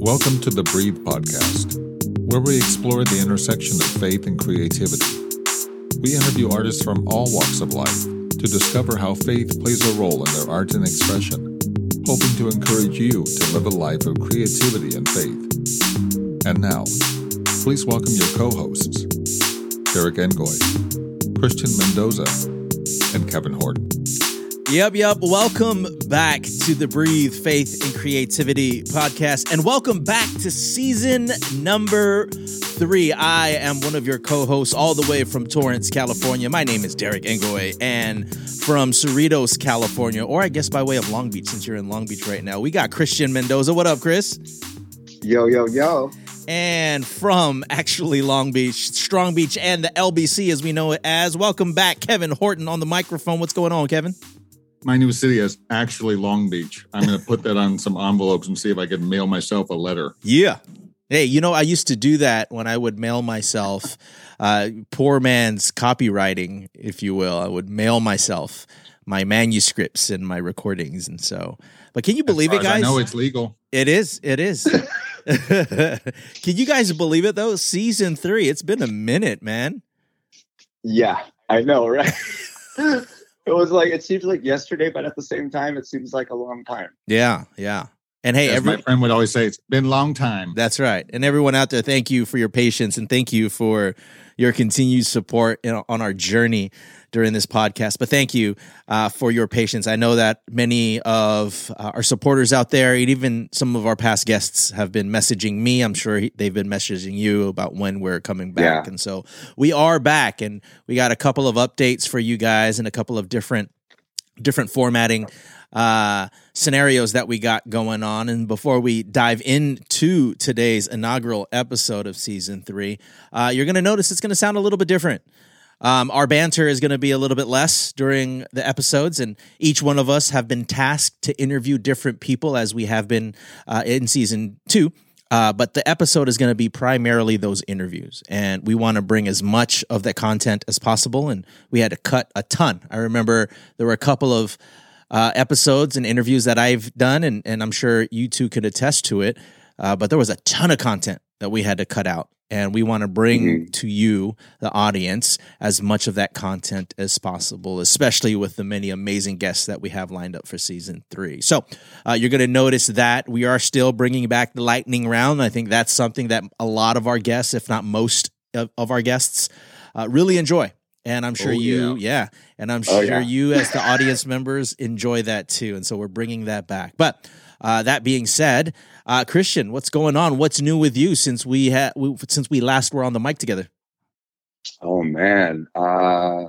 Welcome to the Breathe Podcast, where we explore the intersection of faith and creativity. We interview artists from all walks of life to discover how faith plays a role in their art and expression, hoping to encourage you to live a life of creativity and faith. And now, please welcome your co hosts, Derek Engoy, Christian Mendoza, and Kevin Horton. Yep, yep. Welcome back to the Breathe Faith and Creativity podcast, and welcome back to season number three. I am one of your co hosts, all the way from Torrance, California. My name is Derek Engoy, and from Cerritos, California, or I guess by way of Long Beach, since you're in Long Beach right now, we got Christian Mendoza. What up, Chris? Yo, yo, yo. And from actually Long Beach, Strong Beach, and the LBC as we know it as. Welcome back, Kevin Horton on the microphone. What's going on, Kevin? My new city is actually Long Beach. I'm going to put that on some envelopes and see if I can mail myself a letter. Yeah. Hey, you know, I used to do that when I would mail myself uh, poor man's copywriting, if you will. I would mail myself my manuscripts and my recordings. And so, but can you believe it, guys? I know it's legal. It is. It is. can you guys believe it, though? Season three, it's been a minute, man. Yeah, I know, right? it was like it seems like yesterday, but at the same time, it seems like a long time. Yeah, yeah. And hey, As every, my friend would always say, it's been a long time. That's right. And everyone out there, thank you for your patience and thank you for your continued support in, on our journey during this podcast. But thank you uh, for your patience. I know that many of uh, our supporters out there, and even some of our past guests, have been messaging me. I'm sure he, they've been messaging you about when we're coming back. Yeah. And so we are back, and we got a couple of updates for you guys and a couple of different different formatting uh, scenarios that we got going on. And before we dive into today's inaugural episode of season three, uh, you're going to notice it's going to sound a little bit different. Um, our banter is going to be a little bit less during the episodes, and each one of us have been tasked to interview different people as we have been uh, in season two. Uh, but the episode is going to be primarily those interviews, and we want to bring as much of that content as possible. And we had to cut a ton. I remember there were a couple of uh, episodes and interviews that I've done, and, and I'm sure you two could attest to it. Uh, but there was a ton of content that we had to cut out and we want to bring mm-hmm. to you the audience as much of that content as possible especially with the many amazing guests that we have lined up for season three so uh, you're going to notice that we are still bringing back the lightning round i think that's something that a lot of our guests if not most of, of our guests uh, really enjoy and i'm sure oh, you yeah. yeah. and i'm oh, sure yeah. you as the audience members enjoy that too and so we're bringing that back but uh, that being said, uh, Christian, what's going on? What's new with you since we had we, since we last were on the mic together? Oh man, uh,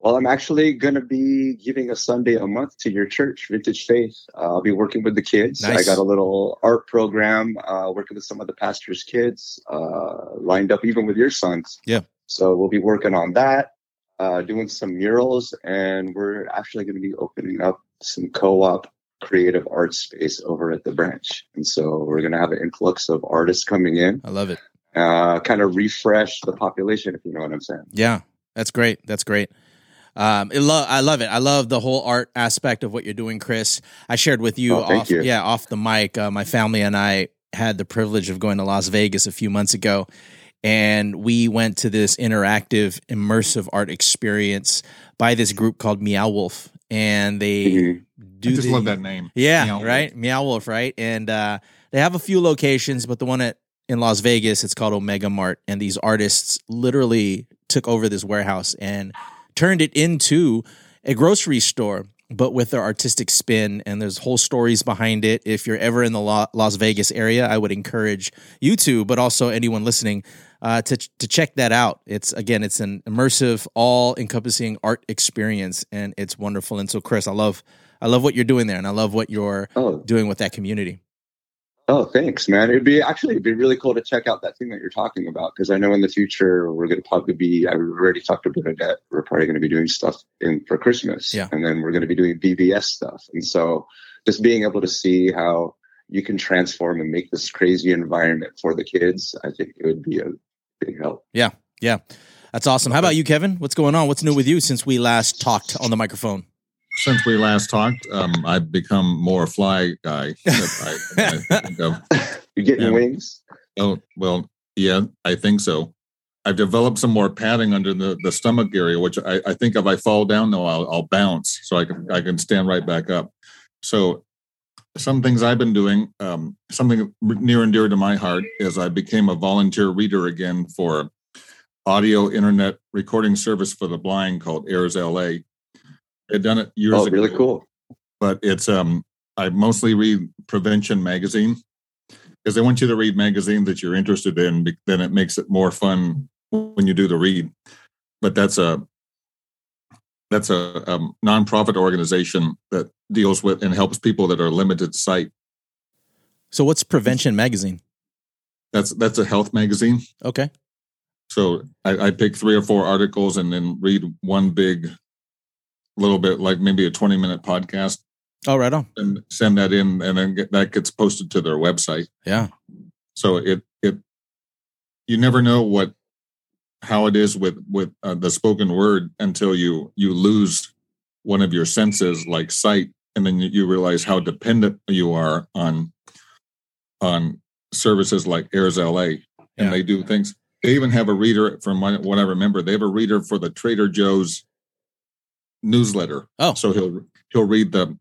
well, I'm actually going to be giving a Sunday a month to your church, Vintage Faith. Uh, I'll be working with the kids. Nice. I got a little art program, uh, working with some of the pastor's kids, uh, lined up even with your sons. Yeah. So we'll be working on that, uh, doing some murals, and we're actually going to be opening up some co-op creative art space over at the branch. And so we're going to have an influx of artists coming in. I love it. Uh, kind of refresh the population, if you know what I'm saying. Yeah, that's great. That's great. Um, lo- I love it. I love the whole art aspect of what you're doing, Chris. I shared with you, oh, off, you. yeah, off the mic. Uh, my family and I had the privilege of going to Las Vegas a few months ago, and we went to this interactive, immersive art experience by this group called Meow Wolf, and they mm-hmm do I just the, love that name. Yeah, Meow right. Wolf. Meow Wolf, right? And uh, they have a few locations, but the one at in Las Vegas, it's called Omega Mart, and these artists literally took over this warehouse and turned it into a grocery store but with their artistic spin and there's whole stories behind it if you're ever in the las vegas area i would encourage you to but also anyone listening uh, to, to check that out it's again it's an immersive all encompassing art experience and it's wonderful and so chris i love I love what you're doing there, and I love what you're oh. doing with that community. Oh, thanks, man. It'd be actually it'd be really cool to check out that thing that you're talking about because I know in the future we're going to probably be. I've already talked to Bernadette. We're probably going to be doing stuff in for Christmas, yeah, and then we're going to be doing BBS stuff. And so, just being able to see how you can transform and make this crazy environment for the kids, I think it would be a big help. Yeah, yeah, that's awesome. How about you, Kevin? What's going on? What's new with you since we last talked on the microphone? since we last talked, um, I've become more a fly guy. I, I You getting yeah. wings? Oh well, yeah, I think so. I've developed some more padding under the, the stomach area, which I, I think if I fall down though, I'll, I'll bounce so I can I can stand right back up. So some things I've been doing, um, something near and dear to my heart, is I became a volunteer reader again for audio internet recording service for the blind called Airs LA. I'd done it years oh, ago. Really cool. But it's um I mostly read Prevention magazine because they want you to read magazines that you're interested in. Then it makes it more fun when you do the read. But that's a that's a, a nonprofit organization that deals with and helps people that are limited sight. So, what's Prevention Magazine? That's that's a health magazine. Okay. So I, I pick three or four articles and then read one big, little bit like maybe a twenty minute podcast. Oh, right on. And send that in, and then get, that gets posted to their website. Yeah. So it it you never know what how it is with with uh, the spoken word until you you lose one of your senses like sight and then you realize how dependent you are on on services like airs la and yeah. they do things they even have a reader from what i remember they have a reader for the trader joe's newsletter oh so he'll he'll read the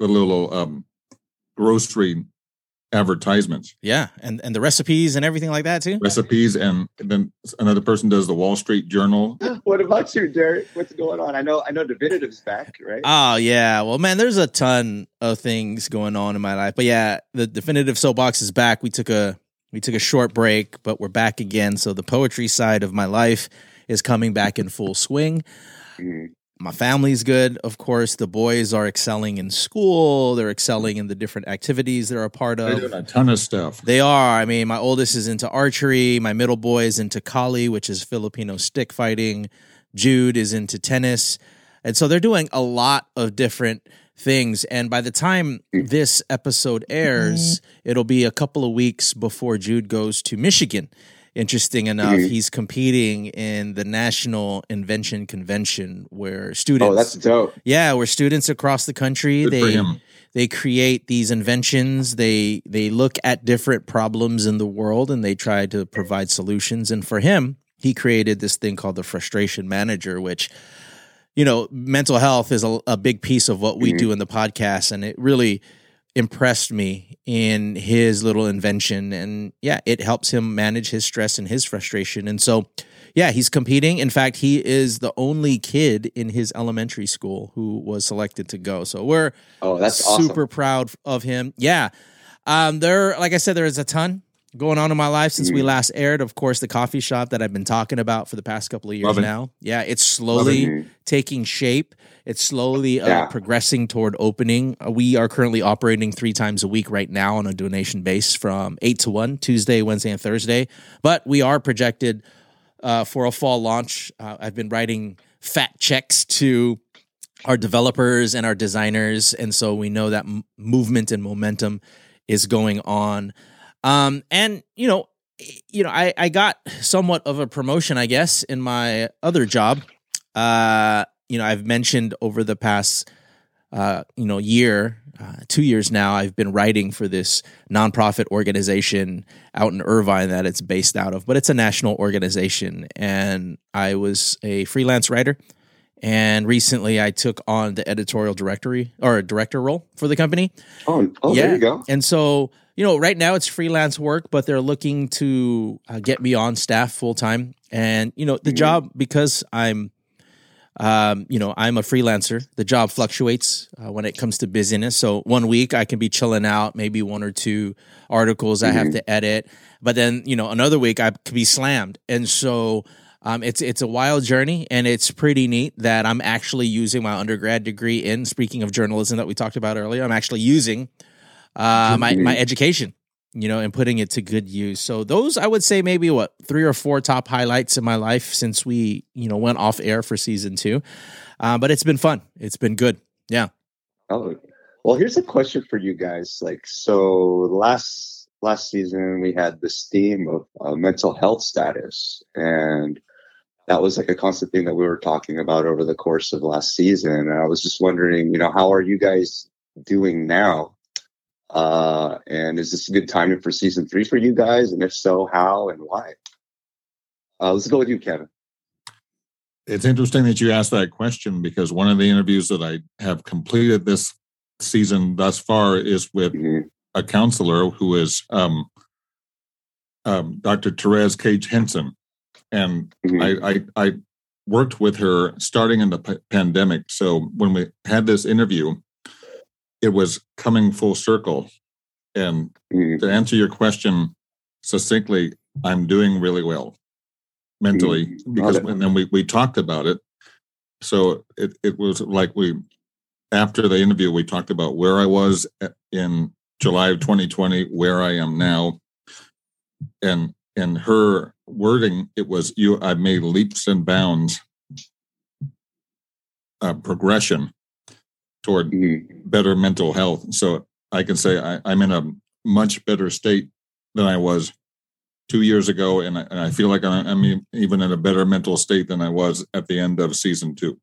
the little um grocery advertisements. Yeah, and and the recipes and everything like that too. Recipes, and then another person does the Wall Street Journal. what about you, Derek? What's going on? I know, I know, Definitive's back, right? Oh yeah, well, man, there's a ton of things going on in my life, but yeah, the Definitive Soapbox is back. We took a we took a short break, but we're back again. So the poetry side of my life is coming back in full swing. Mm-hmm my family's good. Of course, the boys are excelling in school. They're excelling in the different activities they're a part of. They're doing a ton of stuff. They are. I mean, my oldest is into archery. My middle boy is into Kali, which is Filipino stick fighting. Jude is into tennis. And so they're doing a lot of different things. And by the time this episode airs, mm-hmm. it'll be a couple of weeks before Jude goes to Michigan interesting enough, mm-hmm. he's competing in the National Invention Convention where students. Oh, that's dope. Yeah, where students across the country Good they they create these inventions. They they look at different problems in the world and they try to provide solutions. And for him, he created this thing called the frustration manager, which you know, mental health is a, a big piece of what we mm-hmm. do in the podcast, and it really impressed me in his little invention. And yeah it helps him manage his stress and his frustration. And so yeah he's competing. In fact he is the only kid in his elementary school who was selected to go. So we're oh that's super awesome. proud of him. Yeah. Um there like i said there is a ton going on in my life since mm. we last aired. Of course, the coffee shop that I've been talking about for the past couple of years now. Yeah, it's slowly it. taking shape. It's slowly uh, yeah. progressing toward opening. Uh, we are currently operating three times a week right now on a donation base from eight to one, Tuesday, Wednesday, and Thursday. But we are projected uh, for a fall launch. Uh, I've been writing fat checks to our developers and our designers, and so we know that m- movement and momentum is going on. Um, and you know, you know, I I got somewhat of a promotion, I guess, in my other job. Uh, you know, I've mentioned over the past uh, you know year, uh, two years now, I've been writing for this nonprofit organization out in Irvine that it's based out of, but it's a national organization, and I was a freelance writer. And recently, I took on the editorial directory or director role for the company. Oh, oh yeah. there you go. And so you know, right now it's freelance work, but they're looking to uh, get me on staff full time. And you know, the mm-hmm. job because I'm, um, you know, I'm a freelancer. The job fluctuates uh, when it comes to busyness. So one week I can be chilling out, maybe one or two articles mm-hmm. I have mm-hmm. to edit, but then you know another week I could be slammed. And so um, it's it's a wild journey, and it's pretty neat that I'm actually using my undergrad degree in. Speaking of journalism that we talked about earlier, I'm actually using uh, my my education, you know, and putting it to good use. So those I would say maybe what three or four top highlights in my life since we you know went off air for season two. Uh, but it's been fun. It's been good. Yeah. Oh well, here's a question for you guys. Like so, last last season we had this theme of uh, mental health status and that was like a constant thing that we were talking about over the course of last season. And I was just wondering, you know, how are you guys doing now Uh, and is this a good timing for season three for you guys? And if so, how and why? Uh, let's go with you, Kevin. It's interesting that you asked that question because one of the interviews that I have completed this season thus far is with mm-hmm. a counselor who is um, um, Dr. Therese Cage Henson, and mm-hmm. I, I, I worked with her starting in the p- pandemic. So when we had this interview, it was coming full circle. And mm-hmm. to answer your question succinctly, I'm doing really well mentally mm-hmm. because and then we, we talked about it. So it, it was like we after the interview we talked about where I was in July of 2020, where I am now, and in her wording, it was you. I made leaps and bounds uh, progression toward mm-hmm. better mental health. So I can say I, am in a much better state than I was two years ago, and I, and I feel like I'm, I'm even in a better mental state than I was at the end of season two.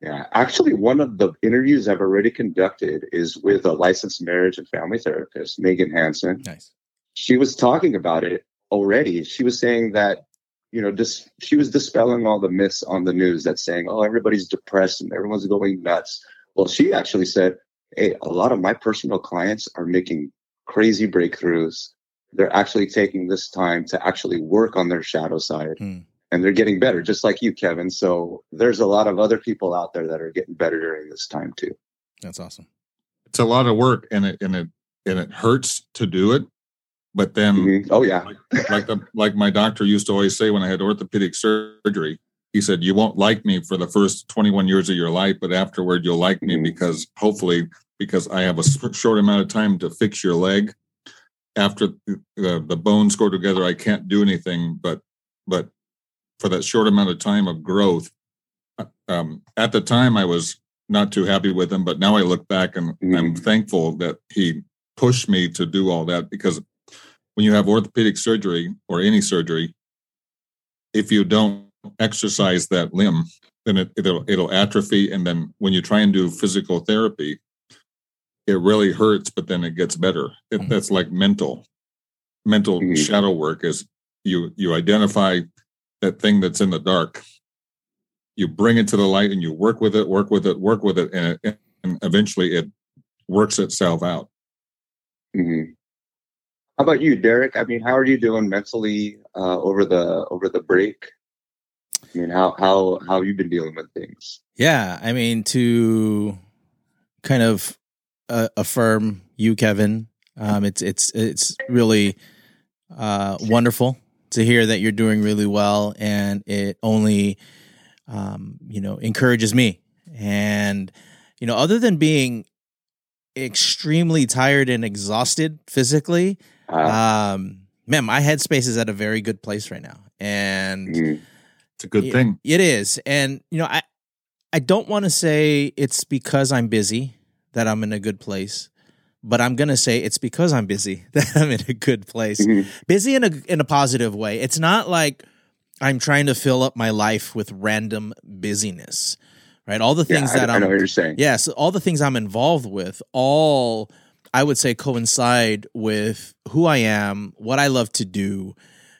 Yeah, actually, one of the interviews I've already conducted is with a licensed marriage and family therapist, Megan Hanson. Nice she was talking about it already. She was saying that, you know, just she was dispelling all the myths on the news that's saying, oh, everybody's depressed and everyone's going nuts. Well, she actually said, hey, a lot of my personal clients are making crazy breakthroughs. They're actually taking this time to actually work on their shadow side. Hmm. And they're getting better, just like you, Kevin. So there's a lot of other people out there that are getting better during this time too. That's awesome. It's a lot of work, and it and it and it hurts to do it but then, mm-hmm. oh yeah, like, like, the like my doctor used to always say when I had orthopedic surgery, he said, "You won't like me for the first 21 years of your life, but afterward you'll like me mm-hmm. because hopefully because I have a short amount of time to fix your leg. After the, the bones go together, I can't do anything, but but for that short amount of time of growth, uh, um, at the time I was not too happy with him, but now I look back and mm-hmm. I'm thankful that he pushed me to do all that because when you have orthopedic surgery or any surgery, if you don't exercise that limb, then it, it'll it'll atrophy, and then when you try and do physical therapy, it really hurts, but then it gets better. It, mm-hmm. That's like mental mental mm-hmm. shadow work. Is you you identify that thing that's in the dark, you bring it to the light, and you work with it, work with it, work with it, and, it, and eventually it works itself out. Mm-hmm. How about you, Derek? I mean, how are you doing mentally uh, over the over the break? I mean, how how how you been dealing with things? Yeah, I mean, to kind of uh, affirm you, Kevin. Um, it's it's it's really uh, wonderful to hear that you're doing really well, and it only um, you know encourages me. And you know, other than being extremely tired and exhausted physically, uh, um, man, my headspace is at a very good place right now, and mm, it's a good it, thing. It is, and you know, I I don't want to say it's because I'm busy that I'm in a good place, but I'm gonna say it's because I'm busy that I'm in a good place. Mm-hmm. Busy in a in a positive way. It's not like I'm trying to fill up my life with random busyness, right? All the things yeah, that I, I'm, I know what you're saying. Yes, yeah, so all the things I'm involved with, all I would say coincide with who I am, what I love to do.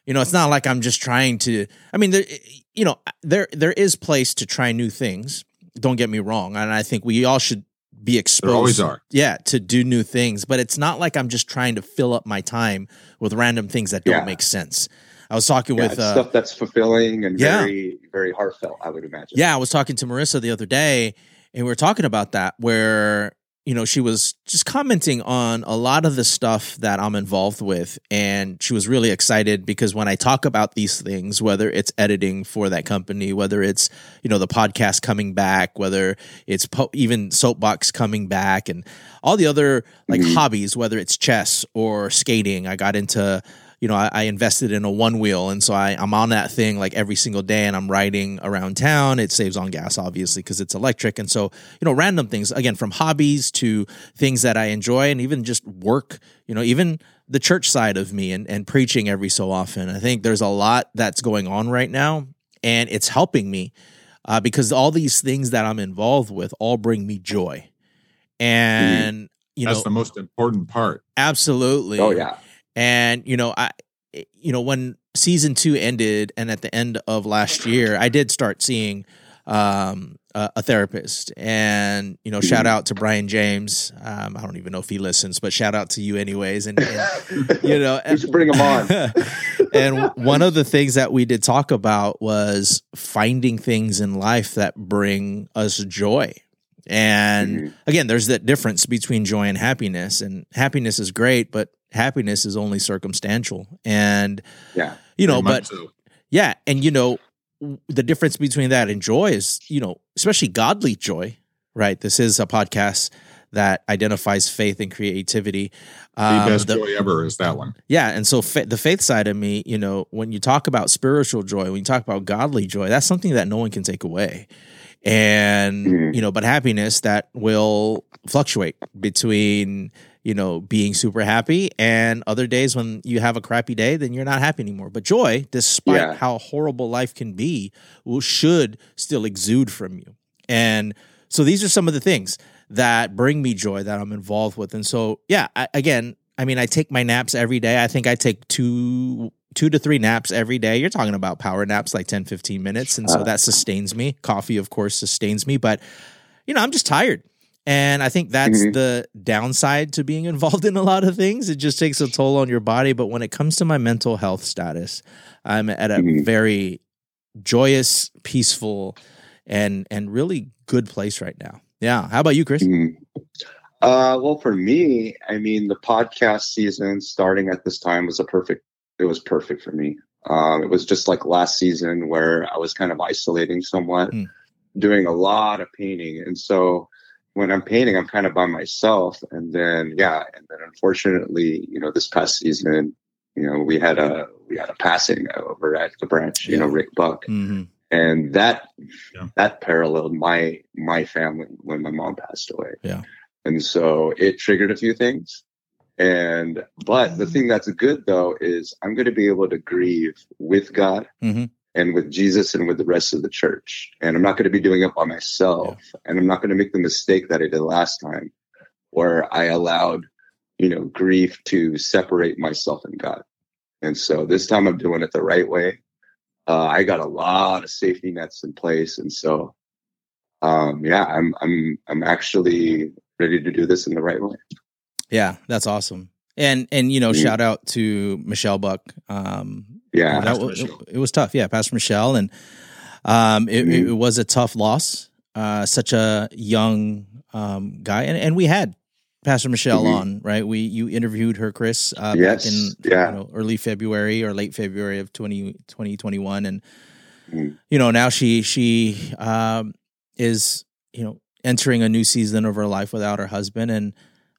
You know, it's not like I'm just trying to. I mean, there, you know, there there is place to try new things. Don't get me wrong, and I think we all should be exposed. There always are. Yeah, to do new things, but it's not like I'm just trying to fill up my time with random things that don't yeah. make sense. I was talking yeah, with uh, stuff that's fulfilling and yeah. very very heartfelt. I would imagine. Yeah, I was talking to Marissa the other day, and we were talking about that where you know, she was just commenting on a lot of the stuff that I'm involved with. And she was really excited because when I talk about these things, whether it's editing for that company, whether it's, you know, the podcast coming back, whether it's po- even Soapbox coming back and all the other like mm-hmm. hobbies, whether it's chess or skating, I got into you know, I, I, invested in a one wheel, and so I, I'm on that thing like every single day, and I'm riding around town. It saves on gas, obviously, because it's electric, and so you know, random things again from hobbies to things that I enjoy, and even just work. You know, even the church side of me and and preaching every so often. I think there's a lot that's going on right now, and it's helping me uh, because all these things that I'm involved with all bring me joy, and. Mm you That's know, that's the most important part. absolutely. Oh yeah. And you know, I you know when season two ended, and at the end of last year, I did start seeing um, a, a therapist, and you know, shout out to Brian James. Um, I don't even know if he listens, but shout out to you anyways. And, and you know, should bring him on. and one of the things that we did talk about was finding things in life that bring us joy. And Mhm. again, there's that difference between joy and happiness. And happiness is great, but happiness is only circumstantial. And, Yeah. you know, but so. yeah. And, you know, the difference between that and joy is, you know, especially godly joy, right? This is a podcast that identifies faith and creativity. the Um, best the- joy ever is that one. yeah, and so fa- the faith side of me, you know, when you talk about spiritual joy, when you talk about godly joy, that's something that no one can take away. And Mhm. you know, but happiness that will fluctuate between you know being super happy and other days when you have a crappy day, then you're not happy anymore. But joy, despite Yeah. how horrible life can be, will should still exude from you. And so these are some of the things that bring me joy that I'm involved with. And so, yeah, I, again, I mean, I take my naps every day. I think I take two two to three naps every day. You're talking about power naps like 10, 15 minutes. And so that sustains me. Coffee, of course, sustains me. But, you know, I'm just tired. And I think that's Mhm. the downside to being involved in a lot of things. It just takes a toll on your body. But when it comes to my mental health status, I'm at a Mhm. very joyous, peaceful, and and really good place right now. Yeah. How about you, Chris? Mhm. Uh, well, for me, I mean, the podcast season starting at this time was a perfect. It was perfect for me. Um, it was just like last season where I was kind of isolating somewhat, Mm. doing a lot of painting, and so when I'm painting, I'm kind of by myself. And then, yeah, and then unfortunately, you know, this past season, you know, we had a we had a passing over at the branch. You know, Rick Buck, hmm and that Yeah. that paralleled my my family when my mom passed away Yeah. and so it triggered a few things and but the thing that's good though is i'm going to be able to grieve with god Mhm. And with jesus and with the rest of the church and i'm not going to be doing it by myself and i'm not going to make the mistake that i did last time where i allowed you know grief to separate myself and god and so this time i'm doing it the right way uh, I got a lot of safety nets in place, and so um, yeah, I'm I'm I'm actually ready to do this in the right way. Yeah, that's awesome. And and you know, Mhm. shout out to Michelle Buck. Um, Yeah, that was, Michelle. it was tough. Yeah, Pastor Michelle, and um, it, Mhm. it was a tough loss. Uh, such a young um guy, and and we had Pastor Michelle Mhm. on, right? We you interviewed her, Chris, uh, Yes, back in yeah. you know, early February or late February of 20, 2021. and Mhm. you know now she she um, is you know entering a new season of her life without her husband, and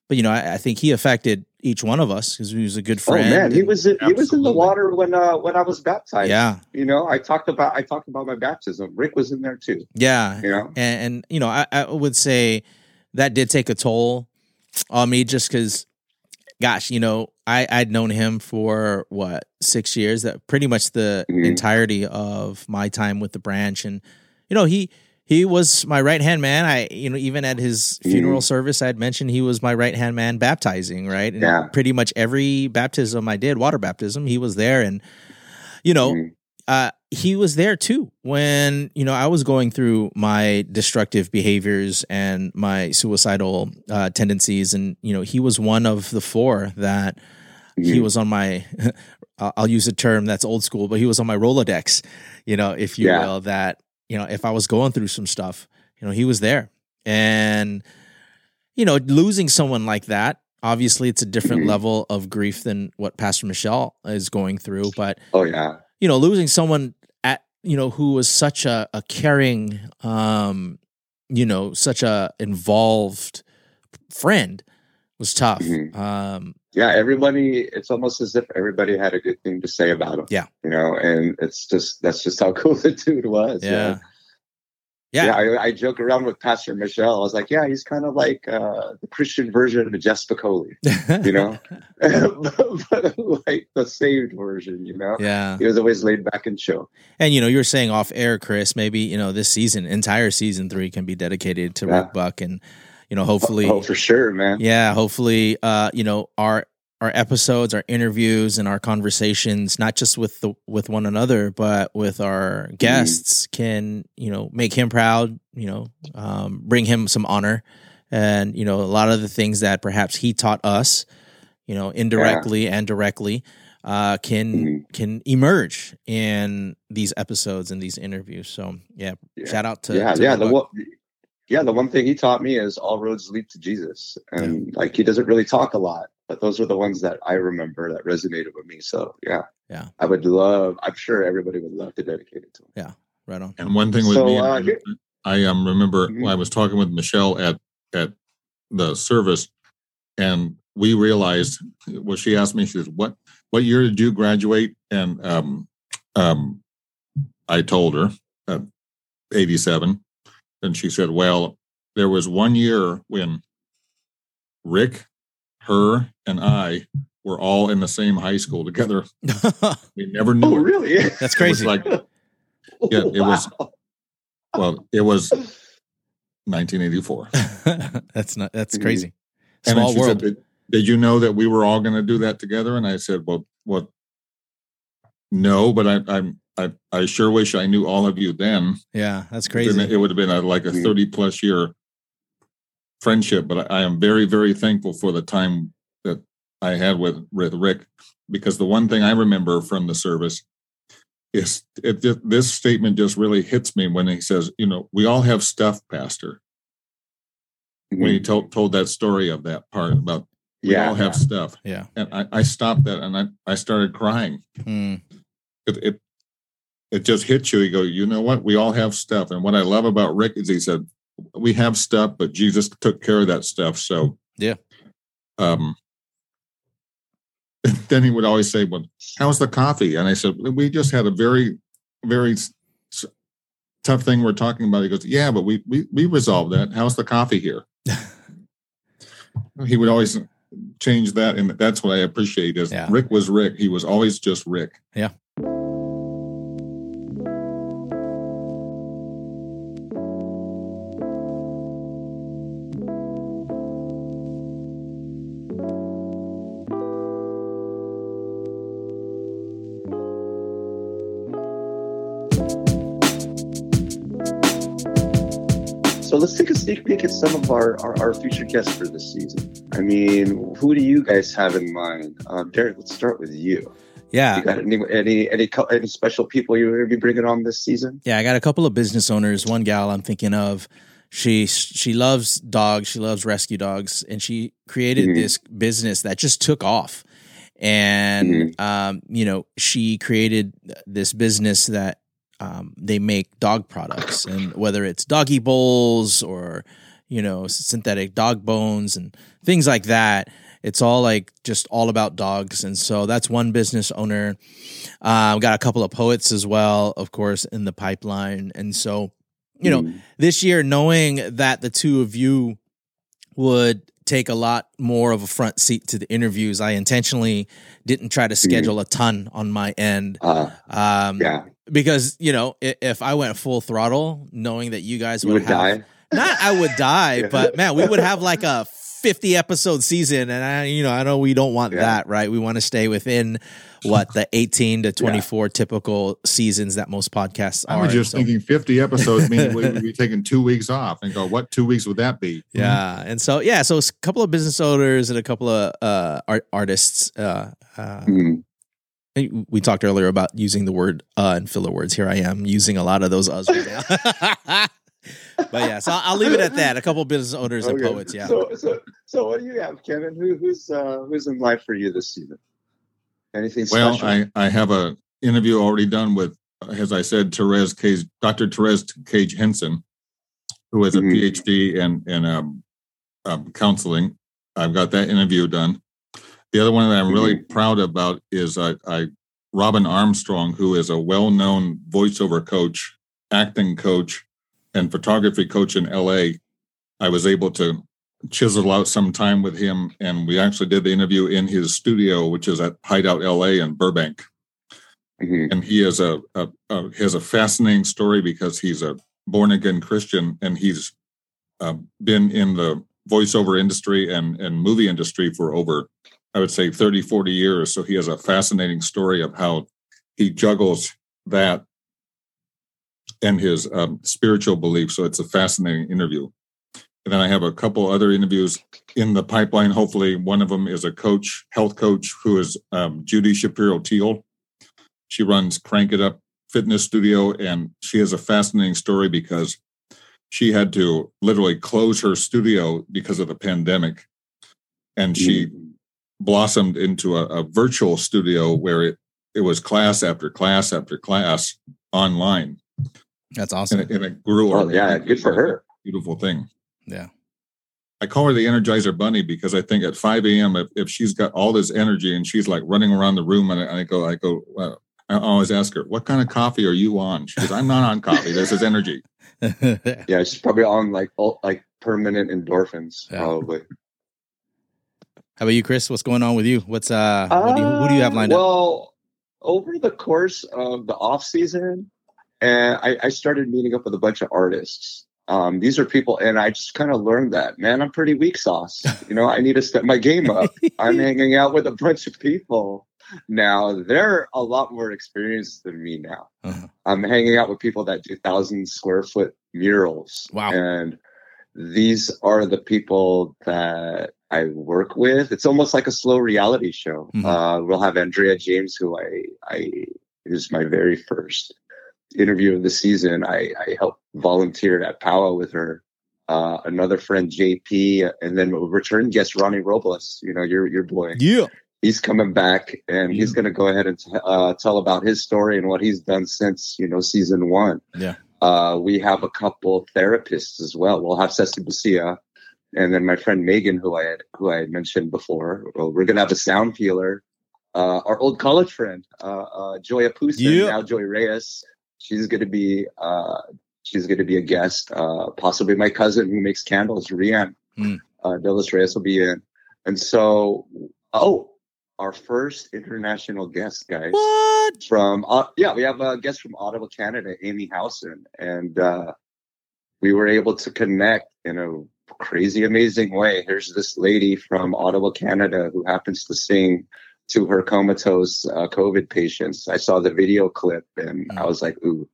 but you know I, I think he affected each one of us because he was a good friend. Oh friend. man, he was he was in the water when uh when I was baptized. yeah, you know, I talked about I talked about my baptism. Rick was in there too. yeah, You know, and, and you know I, I would say that did take a toll on me just because gosh you know i i'd known him for what six years that pretty much the Mhm. entirety of my time with the branch and you know he he was my right hand man i you know even at his funeral service i'd mentioned he was my right hand man baptizing right and Yeah. pretty much every baptism i did water baptism he was there and you know Mhm. uh, he was there too when you know I was going through my destructive behaviors and my suicidal uh, tendencies, and you know he was one of the four that he Mhm. was on my. I'll I'll use a term that's old school, but he was on my Rolodex, you know, if you Yeah. will. That you know, if I was going through some stuff, you know, he was there, and you know, losing someone like that. Obviously, it's a different Mhm. level of grief than what Pastor Michelle is going through, but oh yeah, you know, losing someone at you know who was such a, a caring, um, you know, such a involved friend was tough. Mhm. Um, yeah. Everybody, it's almost as if everybody had a good thing to say about him. Yeah. you know, and it's just that's just how cool the dude was. yeah. Yeah. Yeah, I, I joke around with Pastor Michelle. I was like, yeah, he's kind of like uh, the Christian version of Jeff Spicoli, you know, but, like the saved version, you know. yeah. He was always laid back and chill. And you know, you were saying off air, Chris, maybe, you know, this season, entire season three can be dedicated to Yeah. Rick Buck. And, you know, hopefully, oh, for sure, man. Yeah, hopefully, uh, you know, our our episodes, our interviews, and our conversations, not just with the with one another, but with our guests, mm-hmm. can you know make him proud. You know, um, bring him some honor, and you know a lot of the things that perhaps he taught us, you know, indirectly yeah. and directly, uh, can mm-hmm. can emerge in these episodes and these interviews. So yeah, yeah. shout out to yeah to yeah the yeah the one thing he taught me is all roads lead to Jesus, and yeah. like he doesn't really talk a lot but those are the ones that I remember that resonated with me. So yeah, yeah, I would love. I'm sure everybody would love to dedicate it to him. Yeah, right on. And one thing with so, me, uh, I um remember mm-hmm. I was talking with Michelle at at the service, and we realized. Well, she asked me, she says, "What what year did you graduate?" And um um, I told her, uh, 87, and she said, "Well, there was one year when." Rick her and I were all in the same high school together. we never knew. Oh, really? That's crazy. like, yeah, it wow. was. Well, it was 1984. that's not. That's mm-hmm. crazy. Small world. Said, did, did, you know that we were all going to do that together? And I said, well, what? No, but I, I'm. I, I sure wish I knew all of you then. Yeah, that's crazy. It would have been a, like a mm-hmm. 30 plus year friendship, but I am very, very thankful for the time that I had with, with Rick, because the one thing I remember from the service is it, this statement just really hits me when he says, you know, we all have stuff, Pastor. Mm-hmm. When he told told that story of that part about we yeah, all have yeah. stuff. Yeah. And I, I stopped that and I, I started crying. Mm. It, it it just hits you. You go, you know what? We all have stuff. And what I love about Rick is he said, we have stuff, but Jesus took care of that stuff. So yeah. Um, then he would always say, "Well, how's the coffee?" And I said, "We just had a very, very tough thing we're talking about." He goes, "Yeah, but we we we resolved that. How's the coffee here?" he would always change that, and that's what I appreciate. Is yeah. Rick was Rick. He was always just Rick. Yeah. Some of our, our, our, future guests for this season. I mean, who do you guys have in mind? Um, Derek, let's start with you. Yeah. You got any any any any special people you're going to be bringing on this season? Yeah, I got a couple of business owners. One gal I'm thinking of. She she loves dogs. She loves rescue dogs, and she created mm-hmm. this business that just took off. And mm-hmm. um, you know, she created this business that um, they make dog products, and whether it's doggy bowls or you know synthetic dog bones and things like that, it's all like just all about dogs. And so that's one business owner. Uh, got a couple of poets as well, of course, in the pipeline. And so, you know, mm. this year, knowing that the two of you would take a lot more of a front seat to the interviews. I intentionally didn't try to mm. schedule mm. a ton on my end. Uh, um, yeah because you know if I went full throttle, knowing that you guys would, would have, die. Not I would die, but man, we would have like a 50 episode season and I you know I know we don't want yeah. that right we want to stay within what the 18 to 24 yeah. typical seasons that most podcasts are I was just so. thinking 50 episodes means we would be taking two weeks off and go what two weeks would that be yeah mm-hmm. and so yeah so a couple of business owners and a couple of uh art artists uh, uh mm-hmm we talked earlier about using the word uh and filler words. Here I am using a lot of those uhs right now. but yeah, so I'll leave it at that. A couple business owners okay. and poets. Yeah. So, so, so what do you have, Kevin? Who, who's uh, who's in life for you this season? Anything well, special? I I have a interview already done with, as I said, Therese Cage, Dr. Therese Cage Henson, who has a mm-hmm. PhD in in um, um, counseling. I've got that interview done. The other one that I'm really mm-hmm. proud about is I, I Robin Armstrong, who is a well-known voiceover coach, acting coach, and photography coach in LA. I was able to chisel out some time with him, and we actually did the interview in his studio, which is at Hideout LA in Burbank. Mm-hmm. And he is a, a, a has a fascinating story because he's a born again Christian, and he's uh, been in the voiceover industry and and movie industry for over I would say 30, 40 years. So he has a fascinating story of how he juggles that and his um, spiritual beliefs. So it's a fascinating interview. And then I have a couple other interviews in the pipeline. Hopefully, one of them is a coach, health coach, who is um, Judy Shapiro Teal. She runs Crank It Up Fitness Studio, and she has a fascinating story because she had to literally close her studio because of the pandemic. And she mm-hmm. blossomed into a, a virtual studio where it, it was class after class after class online. That's awesome. And it, and it grew. Oh, yeah, good for her. Beautiful thing. Yeah. I call her the Energizer Bunny because I think at 5 a.m. If, if she's got all this energy and she's like running around the room, and I, I go, I go, well, I always ask her, "What kind of coffee are you on?" She goes, "I'm not on coffee. This is energy." yeah, she's probably on like like permanent endorphins, yeah. probably. How about you, Chris? What's going on with you? What's uh, uh do you, who do you have lined well, up? Well, over the course of the off season, and I, I started meeting up with a bunch of artists. Um, these are people, and I just kind of learned that, man, I'm pretty weak sauce. You know, I need to step my game up. I'm hanging out with a bunch of people now. They're a lot more experienced than me now. Uh-huh. I'm hanging out with people that do thousand square foot murals. Wow. And these are the people that I work with. It's almost like a slow reality show. Mm-hmm. Uh, we'll have Andrea James, who I, I is my very first interview of the season, I, I helped volunteer at Powwow with her. Uh, another friend, JP, and then we'll return guest Ronnie Robles. You know, your your boy. Yeah, he's coming back, and yeah. he's going to go ahead and t- uh, tell about his story and what he's done since you know season one. Yeah. Uh, we have a couple therapists as well. We'll have Ceci Busia, and then my friend Megan, who I had who I had mentioned before. Well, we're going to have a sound healer. Uh, our old college friend, uh, uh, Joya yeah. now Joy Reyes she's going to be uh, she's going to be a guest. Uh, possibly my cousin who makes candles, Rian mm. uh, Delis Reyes will be in. And so, oh, our first international guest, guys. What? From uh, yeah, we have a guest from Ottawa, Canada, Amy Howson, and uh, we were able to connect in a crazy, amazing way. Here's this lady from Ottawa, Canada, who happens to sing to her comatose uh, COVID patients. I saw the video clip and mm. I was like, ooh,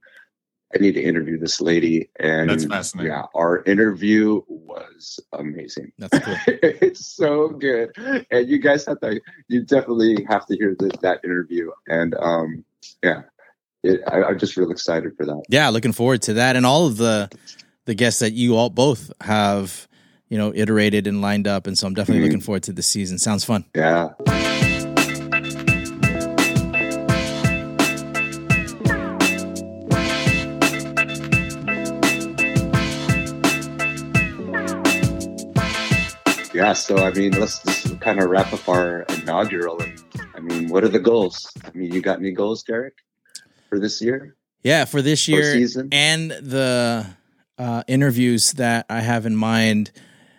I need to interview this lady. And that's fascinating. Yeah, our interview was amazing. That's cool. it's so good. And you guys have to, you definitely have to hear that interview. And um, yeah, it, I, I'm just real excited for that. Yeah, looking forward to that. And all of the, the guests that you all both have, you know, iterated and lined up. And so I'm definitely mm-hmm. looking forward to the season. Sounds fun. Yeah. Yeah, so I mean, let's just kind of wrap up our inaugural. And I mean, what are the goals? I mean, you got any goals, Derek, for this year? Yeah, for this year season? and the uh, interviews that I have in mind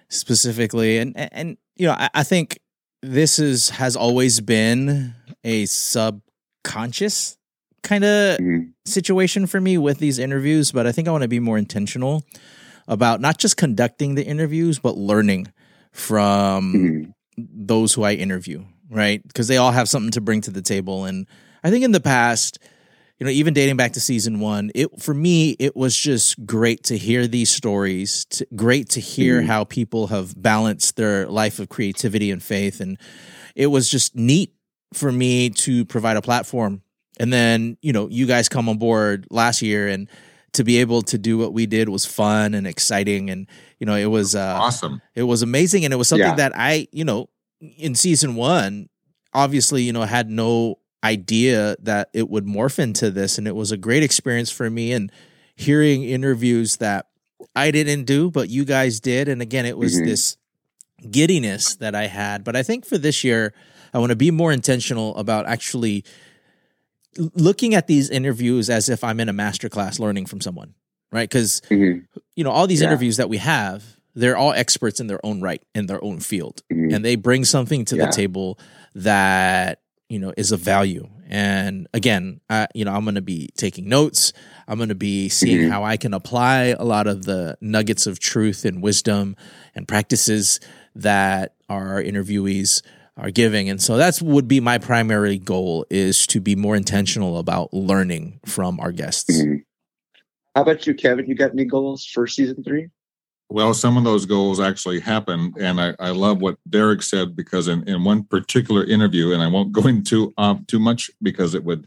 specifically, and and, and you know, I, I think this is has always been a subconscious kind of mm-hmm. situation for me with these interviews, but I think I want to be more intentional about not just conducting the interviews, but learning from mm-hmm. those who I interview, right? Because they all have something to bring to the table. And I think in the past, you know, even dating back to season one, it for me it was just great to hear these stories. To, great to hear mm-hmm. how people have balanced their life of creativity and faith, and it was just neat for me to provide a platform. And then you know, you guys come on board last year, and to be able to do what we did was fun and exciting, and you know, it was uh, awesome. It was amazing, and it was something yeah. that I, you know, in season one, obviously, you know, had no idea that it would morph into this, and it was a great experience for me. And hearing interviews that I didn't do, but you guys did, and again, it was mm-hmm. this giddiness that I had. But I think for this year, I want to be more intentional about actually looking at these interviews as if I'm in a masterclass learning from someone right? Because mm-hmm. you know all these yeah. interviews that we have, they're all experts in their own right in their own field, mm-hmm. and they bring something to yeah. the table that you know is of value. And again, I, you know, I'm going to be taking notes. I'm going to be seeing mm-hmm. how I can apply a lot of the nuggets of truth and wisdom and practices that our interviewees are giving. And so that's would be my primary goal is to be more intentional about learning from our guests. Mm-hmm. How about you, Kevin? You got any goals for season three? Well, some of those goals actually happened. And I, I love what Derek said because in, in one particular interview, and I won't go into uh, too much because it would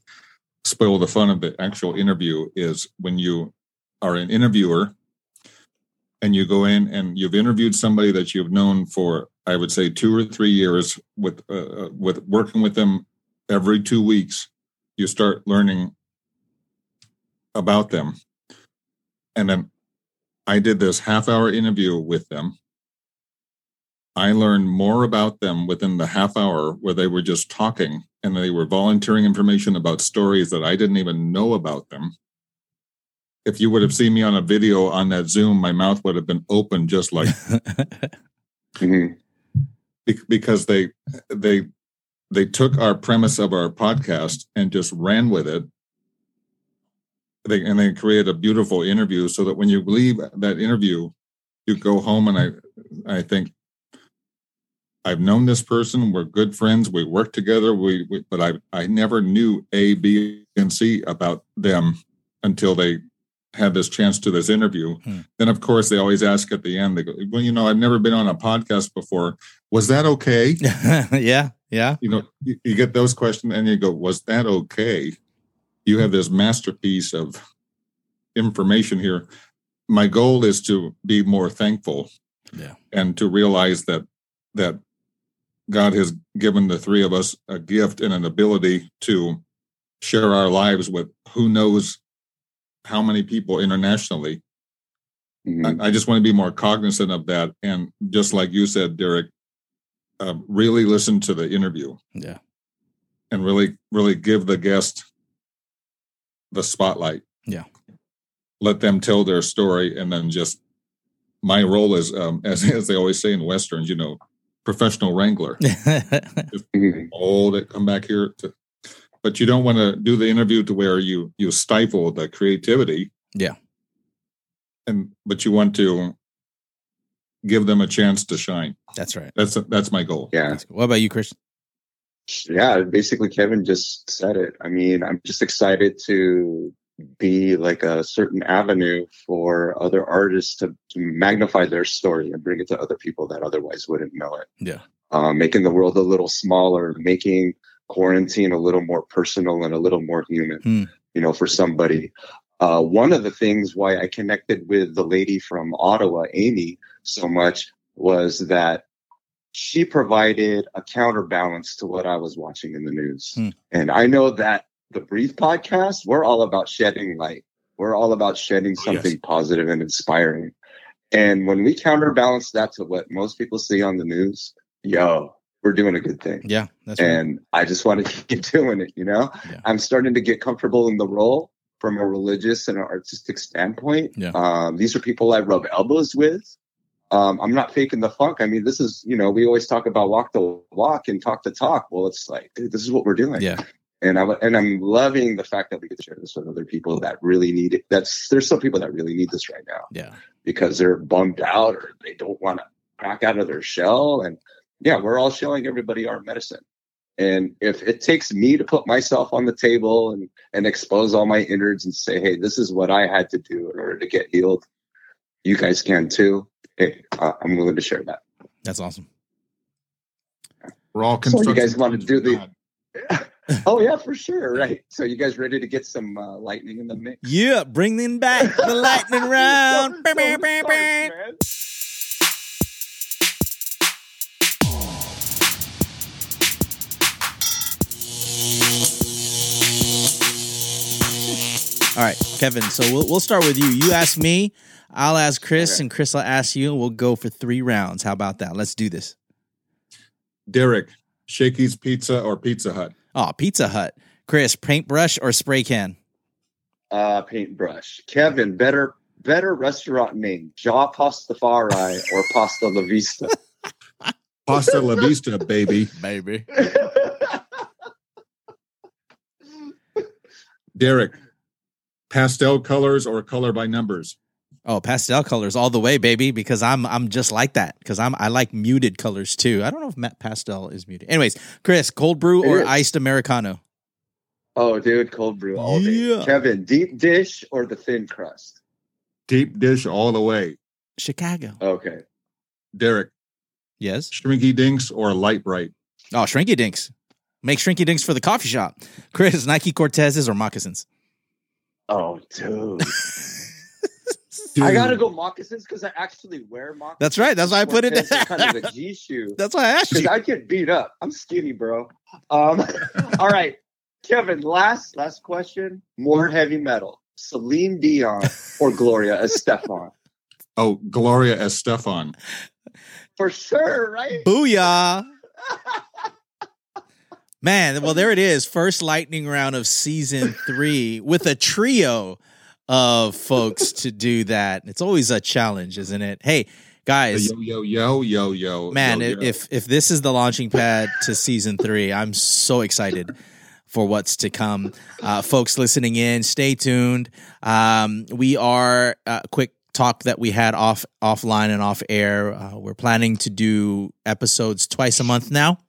spoil the fun of the actual interview, is when you are an interviewer and you go in and you've interviewed somebody that you've known for I would say two or three years with uh, uh, with working with them every two weeks, you start learning about them. And then I did this half hour interview with them. I learned more about them within the half hour where they were just talking and they were volunteering information about stories that I didn't even know about them. If you would have seen me on a video on that Zoom, my mouth would have been open just like. mm-hmm. because they they they took our premise of our podcast and just ran with it. They, and they created a beautiful interview so that when you leave that interview you go home and i i think i've known this person. We're good friends. We work together. We, we but i i never knew a b and c about them until they had this chance to this interview. Hmm. Then, of course, they always ask at the end, they go, Well, you know, I've never been on a podcast before. Was that okay? yeah. Yeah. You know, you, you, get those questions and you go, Was that okay? You have this masterpiece of information here. My goal is to be more thankful yeah. and to realize that that God has given the three of us a gift and an ability to share our lives with who knows how many people internationally. Mm-hmm. I, I, just want to be more cognizant of that. And just like you said, Derek, uh, really listen to the interview. Yeah. And really, really give the guest the spotlight. Yeah. Let them tell their story. And then just my role is, um, as, as they always say in Westerns, you know, professional wrangler. all that come back here to but you don't want to do the interview to where you you stifle the creativity. Yeah. And but you want to give them a chance to shine. That's right. That's that's my goal. Yeah. What about you chris yeah basically kevin just said it. I mean i'm just excited to be like a certain avenue for other artists to, to magnify their story and bring it to other people that otherwise wouldn't know it. Yeah. Um, making the world a little smaller making quarantine a little more personal and a little more human, hmm. you know, for somebody. Uh, one of the things why I connected with the lady from Ottawa, Amy, so much was that she provided a counterbalance to what I was watching in the news. Hmm. And I know that the Breathe podcast, we're all about shedding light. We're all about shedding something yes. positive and inspiring. And when we counterbalance that to what most people see on the news, yo, we're doing a good thing. Yeah, that's and right. I just want to keep doing it. You know, yeah. I'm starting to get comfortable in the role from a religious and an artistic standpoint. Yeah. Um, these are people I rub elbows with. Um, I'm not faking the funk. I mean, this is, you know, we always talk about walk the walk and talk the talk. Well, it's like, dude, this is what we're doing. Yeah. And I and I'm loving the fact that we get to share this with other people that really need it. That's there's some people that really need this right now. Yeah. Because they're bummed out or they don't want to crack out of their shell. And yeah, we're all showing everybody our medicine. And if it takes me to put myself on the table and, and expose all my innards and say, hey, this is what I had to do in order to get healed, you guys can too. Hey, uh, I'm willing to share that. That's awesome. We're all so you guys want to do the. oh yeah, for sure. Right. So you guys ready to get some uh, lightning in the mix? Yeah, bring them back the lightning round. so All right, Kevin. So we'll we'll start with you. You ask me, I'll ask Chris, okay. and Chris will ask you, and we'll go for three rounds. How about that? Let's do this. Derek, Shakey's Pizza or Pizza Hut? Oh, Pizza Hut. Chris, paintbrush or spray can? Uh, paintbrush. Kevin, better better restaurant name: Jaw Pastafari or Pasta La Vista. Pasta La Vista, baby, baby. Derek, pastel colors or color by numbers? Oh, pastel colors all the way, baby. Because I'm I'm just like that. Because I'm I like muted colors too. I don't know if pastel is muted. Anyways, Chris, cold brew or iced americano? Oh, dude, cold brew all day. Yeah. Kevin, deep dish or the thin crust? Deep dish all the way. Chicago. Okay. Derek. Yes. Shrinky dinks or Lite-Brite? Oh, shrinky dinks. Make shrinky dinks for the coffee shop. Chris, Nike Cortezes or moccasins? Oh, dude. dude. I gotta go moccasins because I actually wear moccasins. That's right. That's why I put it. There. kind of a G shoe. That's why I asked you. I get beat up. I'm skinny, bro. Um, all right, Kevin. Last last question. More heavy metal. Celine Dion or Gloria Estefan? Oh, Gloria Estefan. For sure, right? Booyah. Man, well, there it is. First lightning round of season three with a trio of folks to do that. It's always a challenge, isn't it? Hey, guys. Yo, yo, yo, yo, yo. Man, yo, yo. if if this is the launching pad to season three, I'm so excited for what's to come. Uh, folks listening in, stay tuned. Um, we are uh, quick talk that we had off offline and off air. Uh, we're planning to do episodes twice a month now.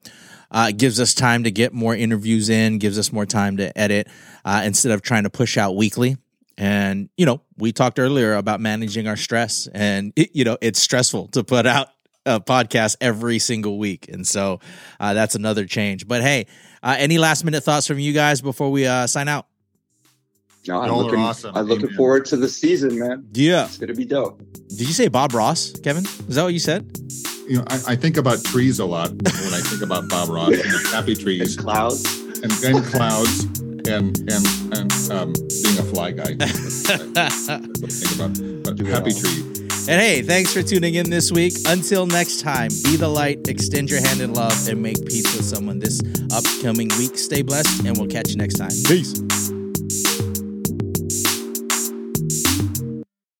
Uh, it gives us time to get more interviews in, gives us more time to edit uh, instead of trying to push out weekly. And, you know, we talked earlier about managing our stress, and, it, you know, it's stressful to put out a podcast every single week. And so uh, that's another change. But hey, uh, any last minute thoughts from you guys before we uh, sign out? No, I'm looking, awesome. I'm looking forward to the season, man. Yeah. It's going to be dope. Did you say Bob Ross, Kevin? Is that what you said? You know, I, I, think about trees a lot when I think about Bob Ross and happy trees, and clouds, and then clouds, and and and um, being a fly guy. think about, but happy tree. And hey, thanks for tuning in this week. Until next time, be the light, extend your hand in love, and make peace with someone this upcoming week. Stay blessed, and we'll catch you next time. Peace.